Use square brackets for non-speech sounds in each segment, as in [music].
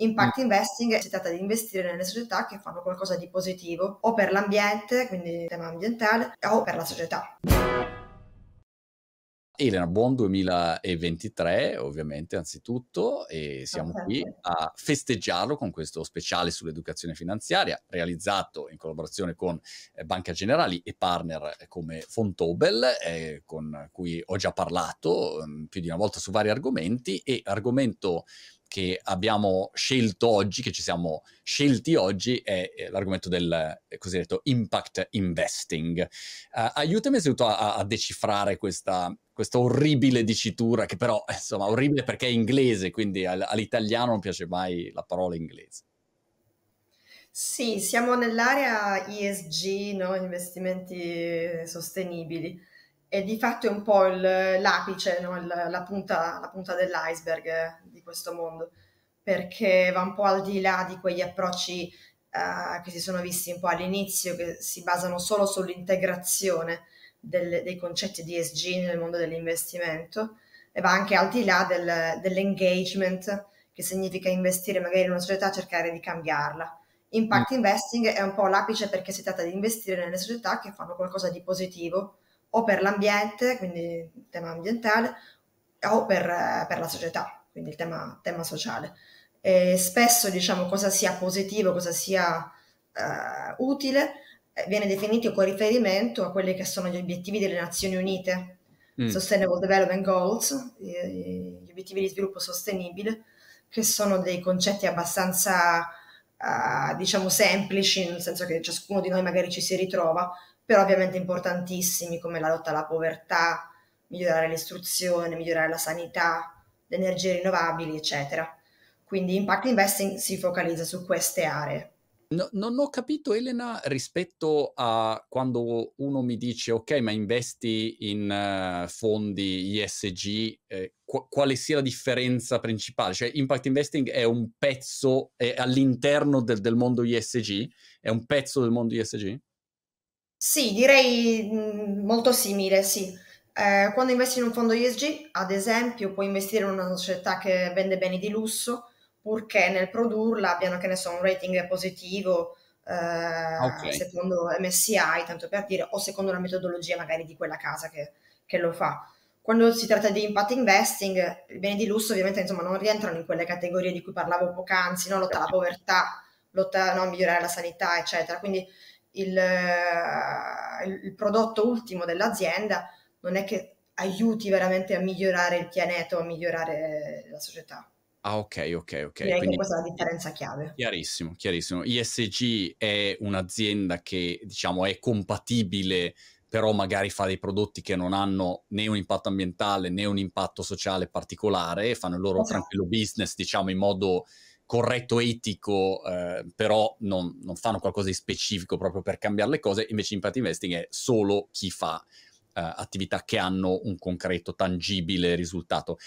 Impact mm. investing si tratta di investire nelle società che fanno qualcosa di positivo o per l'ambiente, quindi tema ambientale, o per la società. Elena, buon 2023 ovviamente anzitutto e siamo qui a festeggiarlo con questo speciale sull'educazione finanziaria realizzato in collaborazione con eh, Banca Generali e partner come Fontobel eh, con cui ho già parlato um, più di una volta su vari argomenti e argomento che abbiamo scelto oggi, che ci siamo scelti oggi, è, l'argomento del eh, cosiddetto impact investing. Uh, aiutami a, a decifrare questa, questa, orribile dicitura, che però, [laughs] insomma, orribile perché è inglese, quindi all'italiano non piace mai la parola inglese. Sì, siamo nell'area ESG, no? investimenti sostenibili e di fatto è un po' il, l'apice, no? il, la, punta, la, punta, dell'iceberg di questo mondo, perché va un po' al di là di quegli approcci uh, che si sono visti un po' all'inizio, che si basano solo sull'integrazione del, dei concetti di ESG nel mondo dell'investimento, e va anche al di là del, dell'engagement, che significa investire magari in una società e cercare di cambiarla. Impact mm. investing è un po' l'apice perché si tratta di investire nelle società che fanno qualcosa di positivo o per l'ambiente, quindi il tema ambientale, o per, per la società, quindi il tema, tema sociale. E spesso diciamo cosa sia positivo, cosa sia uh, utile, eh, viene definito con riferimento a quelli che sono gli obiettivi delle Nazioni Unite, mm. Sustainable Development Goals, gli obiettivi di sviluppo sostenibile, che sono dei concetti abbastanza, uh, diciamo, semplici, nel senso che ciascuno di noi magari ci si ritrova, però ovviamente importantissimi come la lotta alla povertà, migliorare l'istruzione, migliorare la sanità, le energie rinnovabili, eccetera. Quindi Impact Investing si focalizza su queste aree. No, non ho capito Elena rispetto a quando uno mi dice ok ma investi in uh, fondi ISG, eh, qu- quale sia la differenza principale? Cioè impact investing è un pezzo, è all'interno del, del mondo ISG? È un pezzo del mondo ISG? Sì, direi mh, molto simile, sì. Eh, quando investi in un fondo ESG, ad esempio, puoi investire in una società che vende beni di lusso, purché nel produrla abbiano, che ne so, un rating positivo, eh, okay. secondo MSCI, tanto per dire, o secondo la metodologia magari di quella casa che, che lo fa. Quando si tratta di impact investing, i beni di lusso ovviamente insomma, non rientrano in quelle categorie di cui parlavo poc'anzi, no? lotta alla povertà, lotta no, a migliorare la sanità, eccetera. Quindi il, eh, il prodotto ultimo dell'azienda non è che aiuti veramente a migliorare il pianeta o a migliorare la società. Ah, ok, ok, ok. Direi Quindi, che questa è la differenza chiave. Chiarissimo, chiarissimo. ISG è un'azienda che, diciamo, è compatibile, però magari fa dei prodotti che non hanno né un impatto ambientale né un impatto sociale particolare, fanno il loro esatto. tranquillo business, diciamo, in modo corretto, etico, eh, però non, non, fanno qualcosa di specifico proprio per cambiare le cose, invece impact investing è solo chi fa attività che hanno un concreto, tangibile risultato.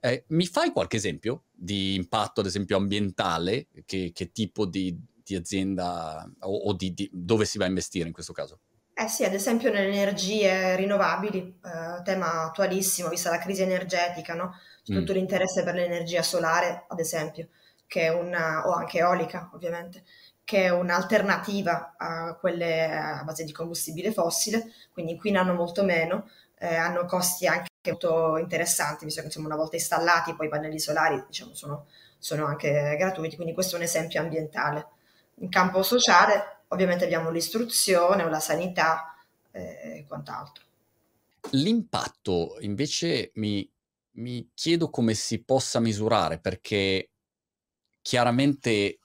Eh, mi fai qualche esempio di impatto, ad esempio, ambientale? Che, che tipo di, di, azienda o, o di, di, dove si va a investire in questo caso? Eh sì, ad esempio nelle energie rinnovabili, eh, tema attualissimo, vista la crisi energetica, no? C'è tutto mm. l'interesse per l'energia solare, ad esempio che è una, o anche eolica ovviamente, che è un'alternativa a quelle a base di combustibile fossile, quindi inquinano molto meno, eh, hanno costi anche molto interessanti, visto che insomma, una volta installati poi i pannelli solari diciamo, sono, sono anche gratuiti, quindi questo è un esempio ambientale. In campo sociale ovviamente abbiamo l'istruzione la sanità eh, e quant'altro. L'impatto invece mi, mi chiedo come si possa misurare perché chiaramente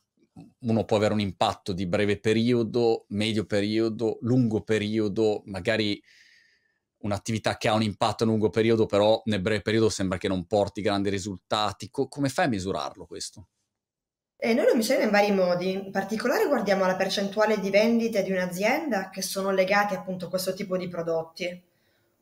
uno può avere un impatto di breve periodo, medio periodo, lungo periodo, magari un'attività che ha un impatto a lungo periodo, però nel breve periodo sembra che non porti grandi risultati. Co- come fai a misurarlo questo? E noi lo misuriamo in vari modi, in particolare guardiamo la percentuale di vendite di un'azienda che sono legate appunto a questo tipo di prodotti.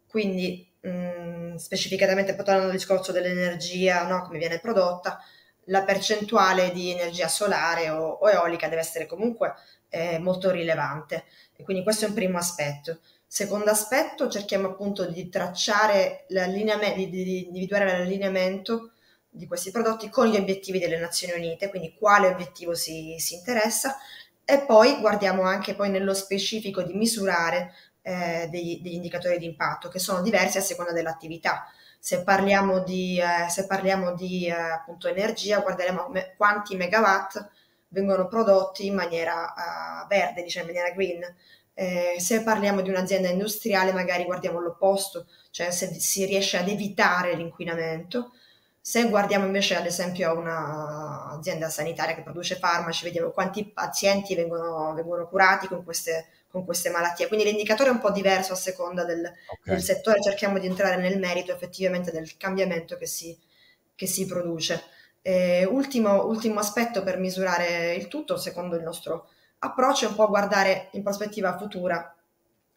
Quindi mh, mm, specificatamente tornando al discorso dell'energia, no? come viene prodotta, la percentuale di energia solare o, o eolica deve essere comunque eh, molto rilevante. E quindi questo è un primo aspetto. Secondo aspetto, cerchiamo appunto di tracciare l'allineamento, di, di individuare l'allineamento di questi prodotti con gli obiettivi delle Nazioni Unite, quindi quale obiettivo si, si interessa e poi guardiamo anche poi nello specifico di misurare eh, degli, degli, indicatori di impatto che sono diversi a seconda dell'attività. Se parliamo di, eh, se parliamo di eh, appunto energia, guarderemo me, quanti megawatt vengono prodotti in maniera uh, verde, diciamo in maniera green. Eh, se parliamo di un'azienda industriale, magari guardiamo l'opposto, cioè se si riesce ad evitare l'inquinamento. Se guardiamo invece ad esempio a un'azienda sanitaria che produce farmaci, vediamo quanti pazienti vengono, vengono curati con queste, con queste, malattie. Quindi l'indicatore è un po' diverso a seconda del, okay. del, settore, cerchiamo di entrare nel merito effettivamente del cambiamento che si, che si produce. Eh, ultimo, ultimo aspetto per misurare il tutto, secondo il nostro approccio, è un po' guardare in prospettiva futura.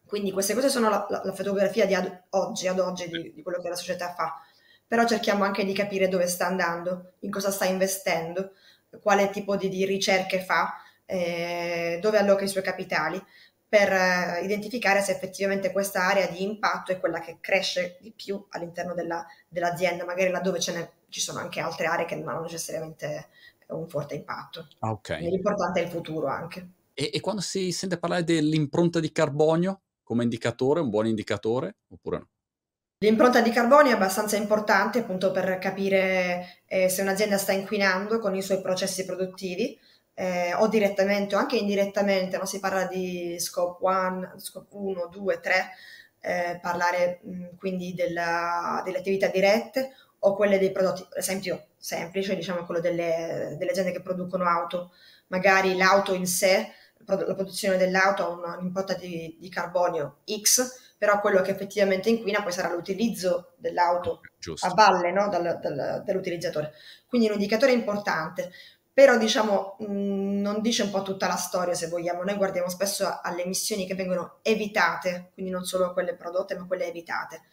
Quindi queste cose sono la, la, la fotografia di ad oggi, ad oggi di, di quello che la società fa però cerchiamo anche di capire dove sta andando, in cosa sta investendo, quale tipo di, di ricerche fa, eh, dove alloca i suoi capitali, per eh, identificare se effettivamente questa area di impatto è quella che cresce di più all'interno della, dell'azienda, magari laddove ci sono anche altre aree che non hanno necessariamente un forte impatto. Okay. L'importante è il futuro anche. E, e quando si sente parlare dell'impronta di carbonio come indicatore, un buon indicatore, oppure no? L'impronta di carbonio è abbastanza importante appunto per capire eh, se un'azienda sta inquinando con i suoi processi produttivi eh, o direttamente o anche indirettamente, no? si parla di scope 1, scope 1, 2, 3, eh, parlare mh, quindi della, delle attività dirette o quelle dei prodotti, per esempio semplice, diciamo quello delle, delle aziende che producono auto, magari l'auto in sé, la produzione dell'auto ha un'impronta di, di carbonio X, però quello che effettivamente inquina poi sarà l'utilizzo dell'auto Giusto. a valle no? dal, dal, dall'utilizzatore. Quindi un indicatore importante, però diciamo mh, non dice un po' tutta la storia se vogliamo, noi guardiamo spesso alle emissioni che vengono evitate, quindi non solo quelle prodotte ma quelle evitate,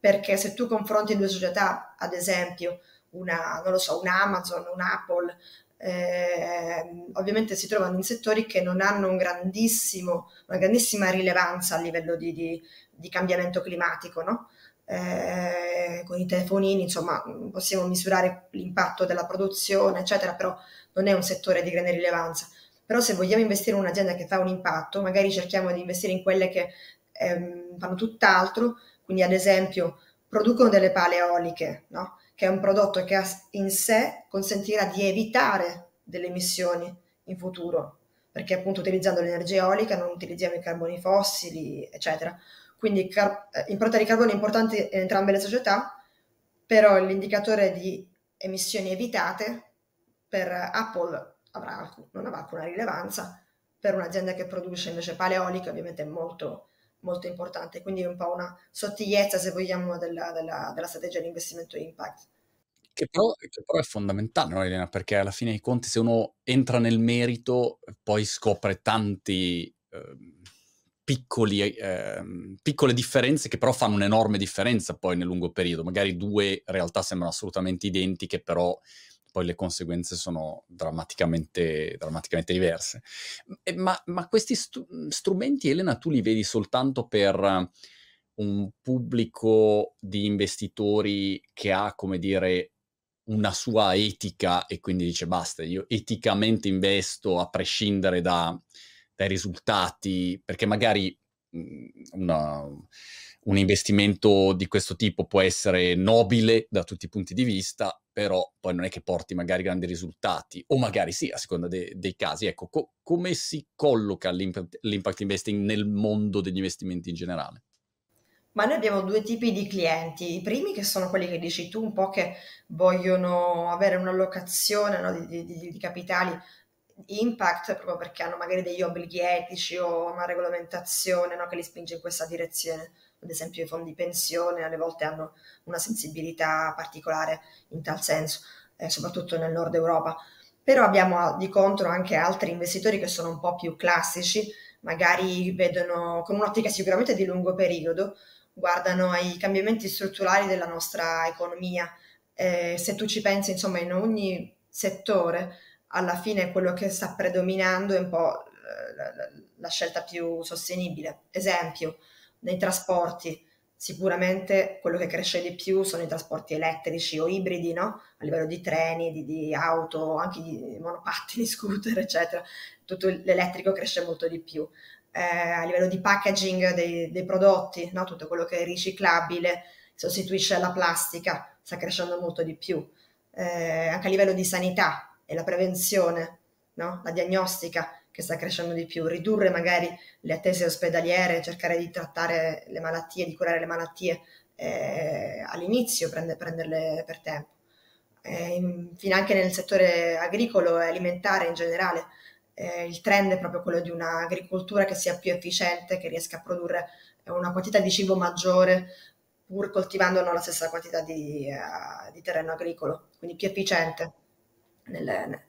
perché se tu confronti due società, ad esempio una, non lo so, un Amazon, un Apple, eh, ovviamente si trovano in settori che non hanno un una grandissima rilevanza a livello di, di, di cambiamento climatico, no? Eh, con i telefonini, insomma, possiamo misurare l'impatto della produzione, eccetera, però non è un settore di grande rilevanza. Però se vogliamo investire in un'azienda che fa un impatto, magari cerchiamo di investire in quelle che ehm, fanno tutt'altro, quindi ad esempio producono delle pale eoliche, no? che è un prodotto che in sé consentirà di evitare delle emissioni in futuro, perché appunto utilizzando l'energia eolica non utilizziamo i carboni fossili, eccetera. Quindi car- eh, impronta di carbone è importante in entrambe le società, però l'indicatore di emissioni evitate per Apple avrà, non avrà alcuna rilevanza, per un'azienda che produce invece pale eoliche ovviamente è molto, molto importante, quindi è un po' una sottigliezza, se vogliamo, della, della, della strategia di investimento impact. Che però, che però, è fondamentale, no, Elena? Perché alla fine dei conti, se uno entra nel merito, poi scopre tanti eh, piccoli, eh, piccole differenze che però fanno un'enorme differenza poi nel lungo periodo. Magari due realtà sembrano assolutamente identiche, però poi le conseguenze sono drammaticamente, drammaticamente diverse. Ma, ma questi st- strumenti, Elena, tu li vedi soltanto per un pubblico di investitori che ha, come dire, una sua etica e quindi dice basta, io eticamente investo a prescindere da, dai risultati, perché magari mhmm, una, un investimento di questo tipo può essere nobile da tutti i punti di vista, però poi non è che porti magari grandi risultati, o magari sì, a seconda de- dei casi. Ecco, co- come si colloca l'impact, l'impact investing nel mondo degli investimenti in generale? Ma noi abbiamo due tipi di clienti. I primi che sono quelli che dici tu, un po' che vogliono avere un'allocazione no, di, di, di, capitali impact proprio perché hanno magari degli obblighi etici o una regolamentazione no, che li spinge in questa direzione. Ad esempio i fondi pensione alle volte hanno una sensibilità particolare in tal senso, eh, soprattutto nel nord Europa. Però abbiamo di contro anche altri investitori che sono un po' più classici, magari vedono con un'ottica sicuramente di lungo periodo, guardano ai cambiamenti strutturali della nostra economia. Eh, se tu ci pensi, insomma, in ogni settore alla fine quello che sta predominando è un po' eh, la, la, la scelta più sostenibile. Esempio, nei trasporti, Sicuramente quello che cresce di più sono i trasporti elettrici o ibridi, no? A livello di treni, di, di auto, anche di monopattini, [laughs] scooter, eccetera. Tutto l'elettrico cresce molto di più. Eh, a livello di packaging dei, dei prodotti, no? tutto quello che è riciclabile sostituisce la plastica, sta crescendo molto di più. Eh, anche a livello di sanità e la prevenzione, no? la diagnostica che sta crescendo di più, ridurre magari le attese ospedaliere, cercare di trattare le malattie, di curare le malattie eh, all'inizio, prende, prenderle per tempo. Eh, infine anche nel settore agricolo e alimentare in generale, eh, il trend è proprio quello di un'agricoltura che sia più efficiente, che riesca a produrre una quantità di cibo maggiore pur coltivando non la stessa quantità di, uh, di terreno agricolo, quindi più efficiente nel,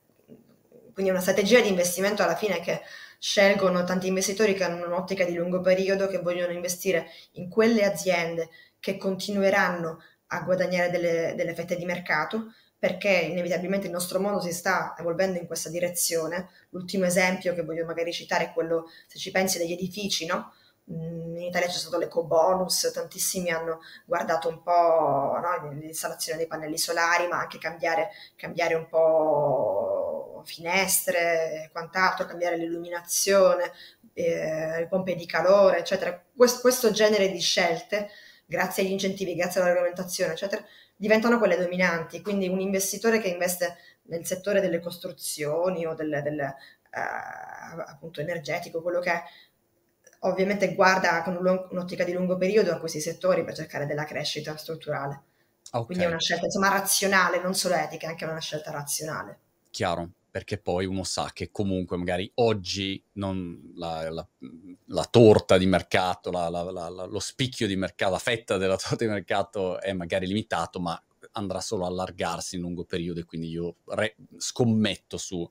quindi una strategia di investimento alla fine che scelgono tanti investitori che hanno un'ottica di lungo periodo, che vogliono investire in quelle aziende che continueranno a guadagnare delle, delle fette di mercato, perché inevitabilmente il nostro mondo si sta evolvendo in questa direzione. L'ultimo esempio che voglio magari citare è quello, se ci pensi, degli edifici, no? Mm, in Italia c'è stato l'eco bonus, tantissimi hanno guardato un po' no, l'installazione dei pannelli solari, ma anche cambiare, cambiare un po' finestre e quant'altro, cambiare l'illuminazione, eh, le pompe di calore, eccetera. Questo, questo, genere di scelte, grazie agli incentivi, grazie alla regolamentazione, eccetera, diventano quelle dominanti. Quindi un investitore che investe nel settore delle costruzioni o del, del eh, appunto energetico, quello che è, ovviamente guarda con un'ottica di lungo periodo a questi settori per cercare della crescita strutturale. Okay. Quindi è una scelta insomma razionale, non solo etica, è anche una scelta razionale. Chiaro perché poi uno sa che comunque magari oggi non, la, la, la, torta di mercato, la, lo spicchio di mercato, la fetta della [laughs] torta di mercato è magari limitato, ma andrà solo a allargarsi in lungo periodo e quindi io re- scommetto su,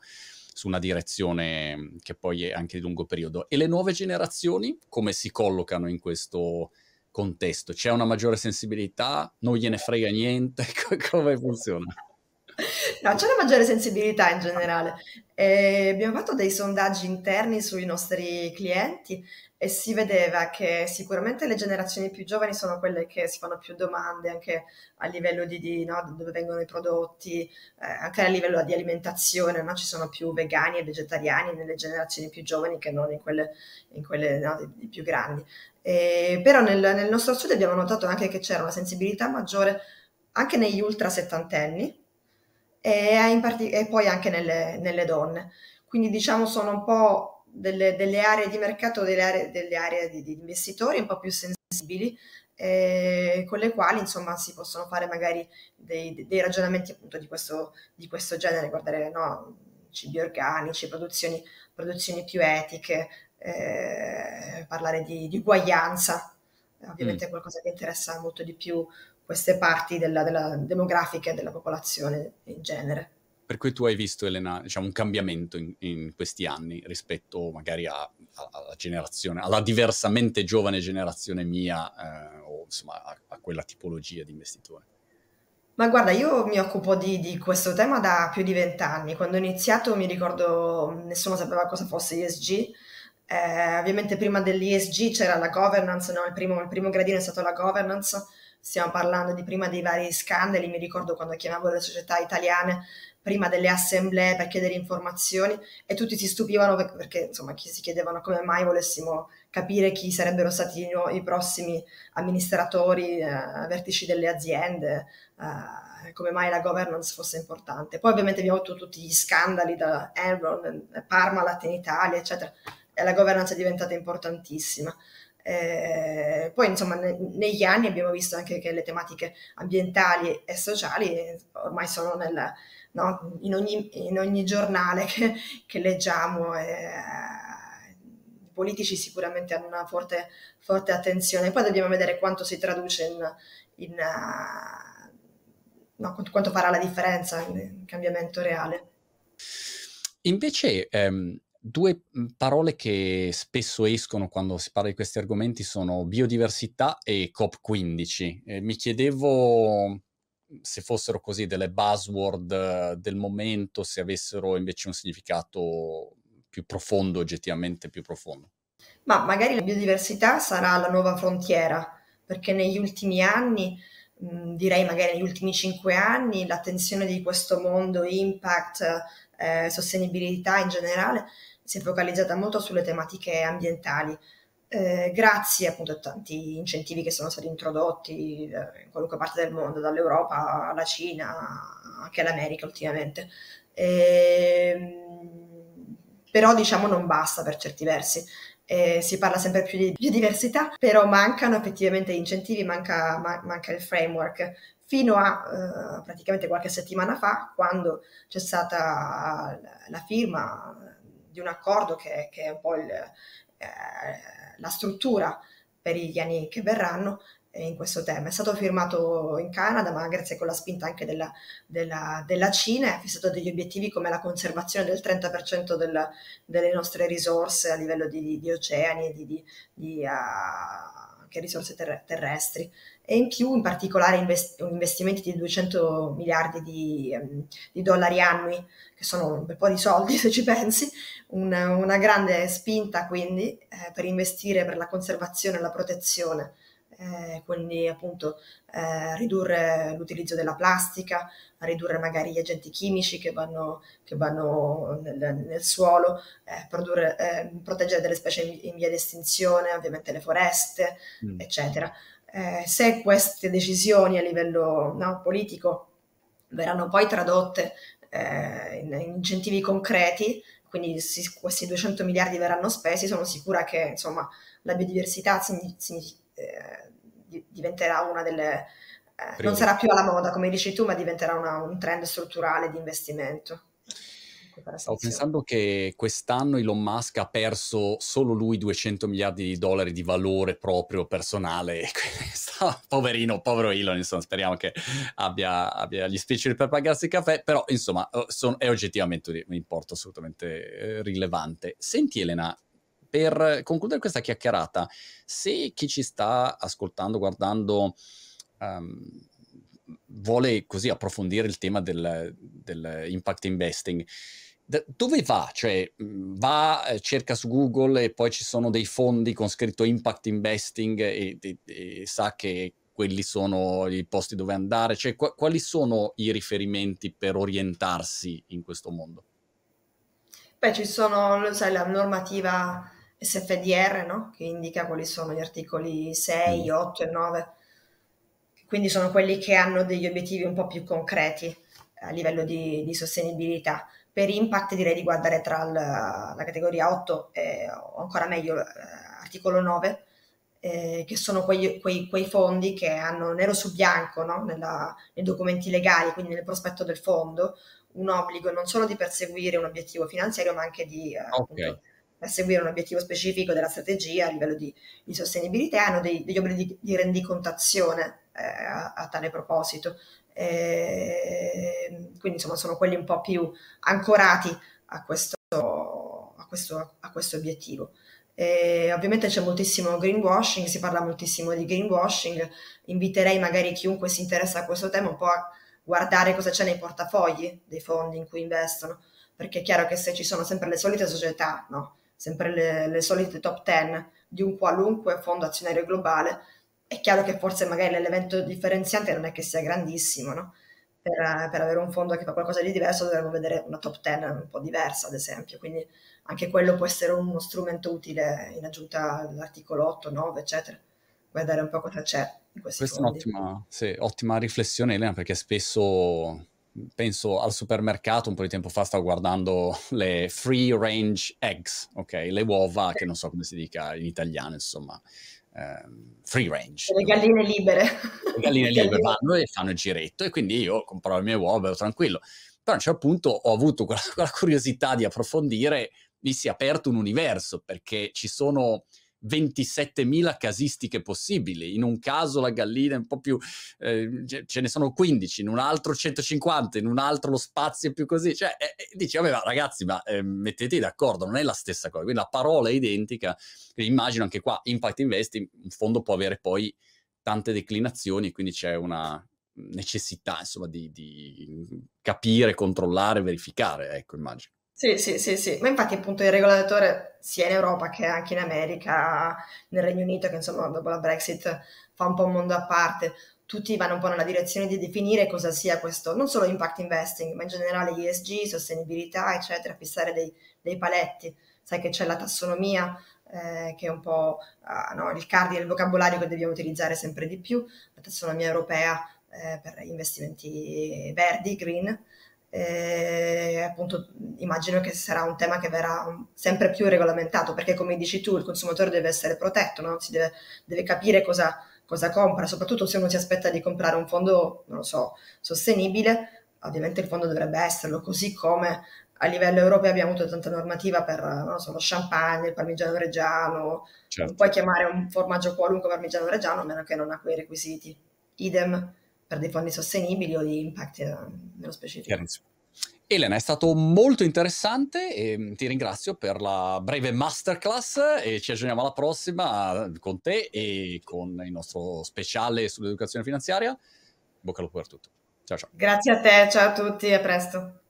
su una direzione che poi è anche di lungo periodo. E le nuove generazioni come si collocano in questo contesto? C'è una maggiore sensibilità? Non gliene frega niente? [laughs] come funziona? [laughs] No, c'è una maggiore sensibilità in generale. E abbiamo fatto dei sondaggi interni sui nostri clienti e si vedeva che sicuramente le generazioni più giovani sono quelle che si fanno più domande anche a livello di, di no, dove vengono i prodotti, eh, anche a livello di alimentazione, no? ci sono più vegani e vegetariani nelle generazioni più giovani che non in quelle, in quelle no, di più grandi. E, però nel, nel nostro studio abbiamo notato anche che c'era una sensibilità maggiore anche negli ultra settantenni, e, part- e poi anche nelle, nelle, donne. Quindi diciamo sono un po' delle, delle aree di mercato, delle aree, delle aree di, di, investitori un po' più sensibili, eh, con le quali insomma si possono fare magari dei, dei ragionamenti appunto di questo, di questo genere, guardare no, cibi organici, produzioni, produzioni più etiche, eh, parlare di, di uguaglianza, ovviamente mm. è qualcosa che interessa molto di più queste parti della, della demografiche della popolazione in genere. Per cui tu hai visto, Elena, diciamo, un cambiamento in, in questi anni rispetto magari a, a, alla generazione, alla diversamente giovane generazione mia eh, o insomma a, a, quella tipologia di investitore? Ma guarda, io mi occupo di, di questo tema da più di vent'anni. Quando ho iniziato mi ricordo nessuno sapeva cosa fosse ESG. Eh, ovviamente prima dell'ESG c'era la governance, no? il, primo, il primo gradino è stato la governance stiamo parlando di prima dei vari scandali, mi ricordo quando chiamavo le società italiane prima delle assemblee per chiedere informazioni e tutti si stupivano perché insomma chi si chiedevano come mai volessimo capire chi sarebbero stati i, i prossimi amministratori, eh, vertici delle aziende, eh, come mai la governance fosse importante. Poi ovviamente abbiamo avuto tutti gli scandali da Enron, Parmalat in Italia, eccetera, la governance è diventata importantissima. Eh, poi insomma ne, negli anni abbiamo visto anche che le tematiche ambientali e sociali ormai sono nel, no, in, ogni, in, ogni, giornale che, che leggiamo. Eh, I politici sicuramente hanno una forte, forte, attenzione. Poi dobbiamo vedere quanto si traduce in, in uh, no, quanto, farà la differenza in cambiamento reale. Invece, ehm, Due mhmm, parole che spesso escono quando si parla di questi argomenti sono biodiversità e COP15. Eh, mi chiedevo mhmm, se fossero così delle buzzword del momento, se avessero invece un significato più profondo, oggettivamente più profondo. Ma magari la biodiversità sarà la nuova frontiera perché negli ultimi anni, mh, direi magari negli ultimi cinque anni, l'attenzione di questo mondo impact, eh, sostenibilità in generale, si è focalizzata molto sulle tematiche ambientali. Eh, grazie appunto a tanti incentivi che sono stati introdotti eh, in qualunque parte del mondo, dall'Europa alla Cina, anche all'America ultimamente. Eh, però diciamo non basta per certi versi. Eh, si parla sempre più di biodiversità, però mancano effettivamente gli incentivi, manca, ma, manca il framework. Fino a eh, praticamente qualche settimana fa, quando c'è stata la firma di un accordo che, che è un po' il, eh, la struttura per gli anni che verranno, in questo tema. È stato firmato in Canada, ma grazie con la spinta anche della, della, della Cina, ha fissato degli obiettivi come la conservazione del 30% del, delle nostre risorse a livello di, di oceani e di, di, di uh, anche risorse ter- terrestri. E in più, in particolare, invest- investimenti di 200 miliardi di, um, di, dollari annui, che sono un bel po' di soldi [laughs] se ci pensi, un, una grande spinta quindi eh, per investire per la conservazione e la protezione eh, quindi appunto eh, ridurre l'utilizzo della plastica, ridurre magari gli agenti chimici che vanno, che vanno nel, nel, suolo, eh, produrre, eh, proteggere delle specie in, in, via di estinzione, ovviamente le foreste, mm. eccetera. Eh, se queste decisioni a livello no, politico verranno poi tradotte eh, in, in incentivi concreti, quindi si, questi 200 miliardi verranno spesi, sono sicura che insomma, la biodiversità significa eh, diventerà una delle... Eh, non sarà più alla moda, come dici tu, ma diventerà una, un trend strutturale di investimento. Stavo pensando che quest'anno Elon Musk ha perso solo lui 200 miliardi di dollari di valore proprio personale. [laughs] Poverino, povero Elon, insomma, speriamo che abbia, abbia gli spiccioli per pagarsi il caffè, però insomma eh, son, è oggettivamente un importo assolutamente eh, rilevante. Senti Elena, per concludere questa chiacchierata, se chi ci sta ascoltando, guardando, um, vuole così approfondire il tema del, del impact investing, dove va? Cioè, va, eh, cerca su Google e poi ci sono dei fondi con scritto impact investing e, e, e sa che quelli sono i posti dove andare? Cioè, qu- quali sono i riferimenti per orientarsi in questo mondo? Beh, ci sono, sai, la normativa SFDR, no? che indica quali sono gli articoli 6, 8 mm. e 9, quindi sono quelli che hanno degli obiettivi un po' più concreti a livello di, di sostenibilità. Per impact direi di guardare tra la, la categoria 8 e, o ancora meglio eh, articolo 9, eh, che sono quei, quei, quei, fondi che hanno nero su bianco no? Nella, nei documenti legali, quindi nel prospetto del fondo, un obbligo non solo di perseguire un obiettivo finanziario, ma anche di eh, okay. appunto, per seguire un obiettivo specifico della strategia a livello di, di sostenibilità, hanno dei, degli obblighi di, di rendicontazione eh, a, a, tale proposito. E, quindi insomma sono quelli un po' più ancorati a questo, a questo, a questo obiettivo. E ovviamente c'è moltissimo greenwashing, si parla moltissimo di greenwashing, inviterei magari chiunque si interessa a questo tema un po' a guardare cosa c'è nei portafogli dei fondi in cui investono, perché è chiaro che se ci sono sempre le solite società, no? Sempre le, le solite top 10 di un qualunque fondo azionario globale, è chiaro che forse magari l'elemento differenziante non è che sia grandissimo, no? Per, per, avere un fondo che fa qualcosa di diverso dovremmo vedere una top 10 un po' diversa, ad esempio. Quindi anche quello può essere uno strumento utile in aggiunta all'articolo 8, 9, eccetera. Guardare un po' cosa c'è in questi Questa fondi. è un'ottima sì, ottima riflessione, Elena, perché spesso penso al supermercato un po' di tempo fa stavo guardando le free range eggs, ok? Le uova che non so come si dica in italiano, insomma. Um, free range. Le galline libere. Le galline [laughs] libere vanno e fanno il giretto e quindi io compro le mie uova, tranquillo. Però a un certo punto ho avuto quella, quella curiosità di approfondire, mi si è aperto un universo perché ci sono 27.000 casistiche possibili. In un caso la gallina è un po' più, eh, ce ne sono 15, in un altro 150, in un altro lo spazio è più così. Cioè, eh, eh, dici, vabbè, ma ragazzi, ma eh, mettetevi d'accordo, non è la stessa cosa. Quindi la parola è identica. Immagino anche qua, Impact Investing, in fondo può avere poi tante declinazioni, quindi c'è una necessità, insomma, di, di capire, controllare, verificare, ecco, immagino. Sì, sì, sì, sì, ma infatti appunto il regolatore sia in Europa che anche in America, nel Regno Unito, che insomma dopo la Brexit fa un po' un mondo a parte, tutti vanno un po' nella direzione di definire cosa sia questo, non solo impact investing, ma in generale ESG, sostenibilità, eccetera, fissare dei, dei paletti. Sai che c'è la tassonomia, eh, che è un po' uh, no, il cardine, il vocabolario che dobbiamo utilizzare sempre di più, la tassonomia europea eh, per investimenti verdi, green, eh, appunto immagino che sarà un tema che verrà sempre più regolamentato perché come dici tu il consumatore deve essere protetto, no? si deve, deve capire cosa, cosa, compra, soprattutto se uno si aspetta di comprare un fondo, non lo so, sostenibile, ovviamente il fondo dovrebbe esserlo, così come a livello europeo abbiamo avuto tanta normativa per non so, lo champagne, il parmigiano reggiano, certo. non puoi chiamare un formaggio qualunque parmigiano reggiano a meno che non ha quei requisiti. Idem per dei fondi sostenibili o di impact eh, nello specifico. Elena, è stato molto interessante e ti ringrazio per la breve masterclass e ci aggiorniamo alla prossima con te e con il nostro speciale sull'educazione finanziaria. Bocca al lupo per tutto. Ciao ciao. Grazie a te, ciao a tutti, a presto.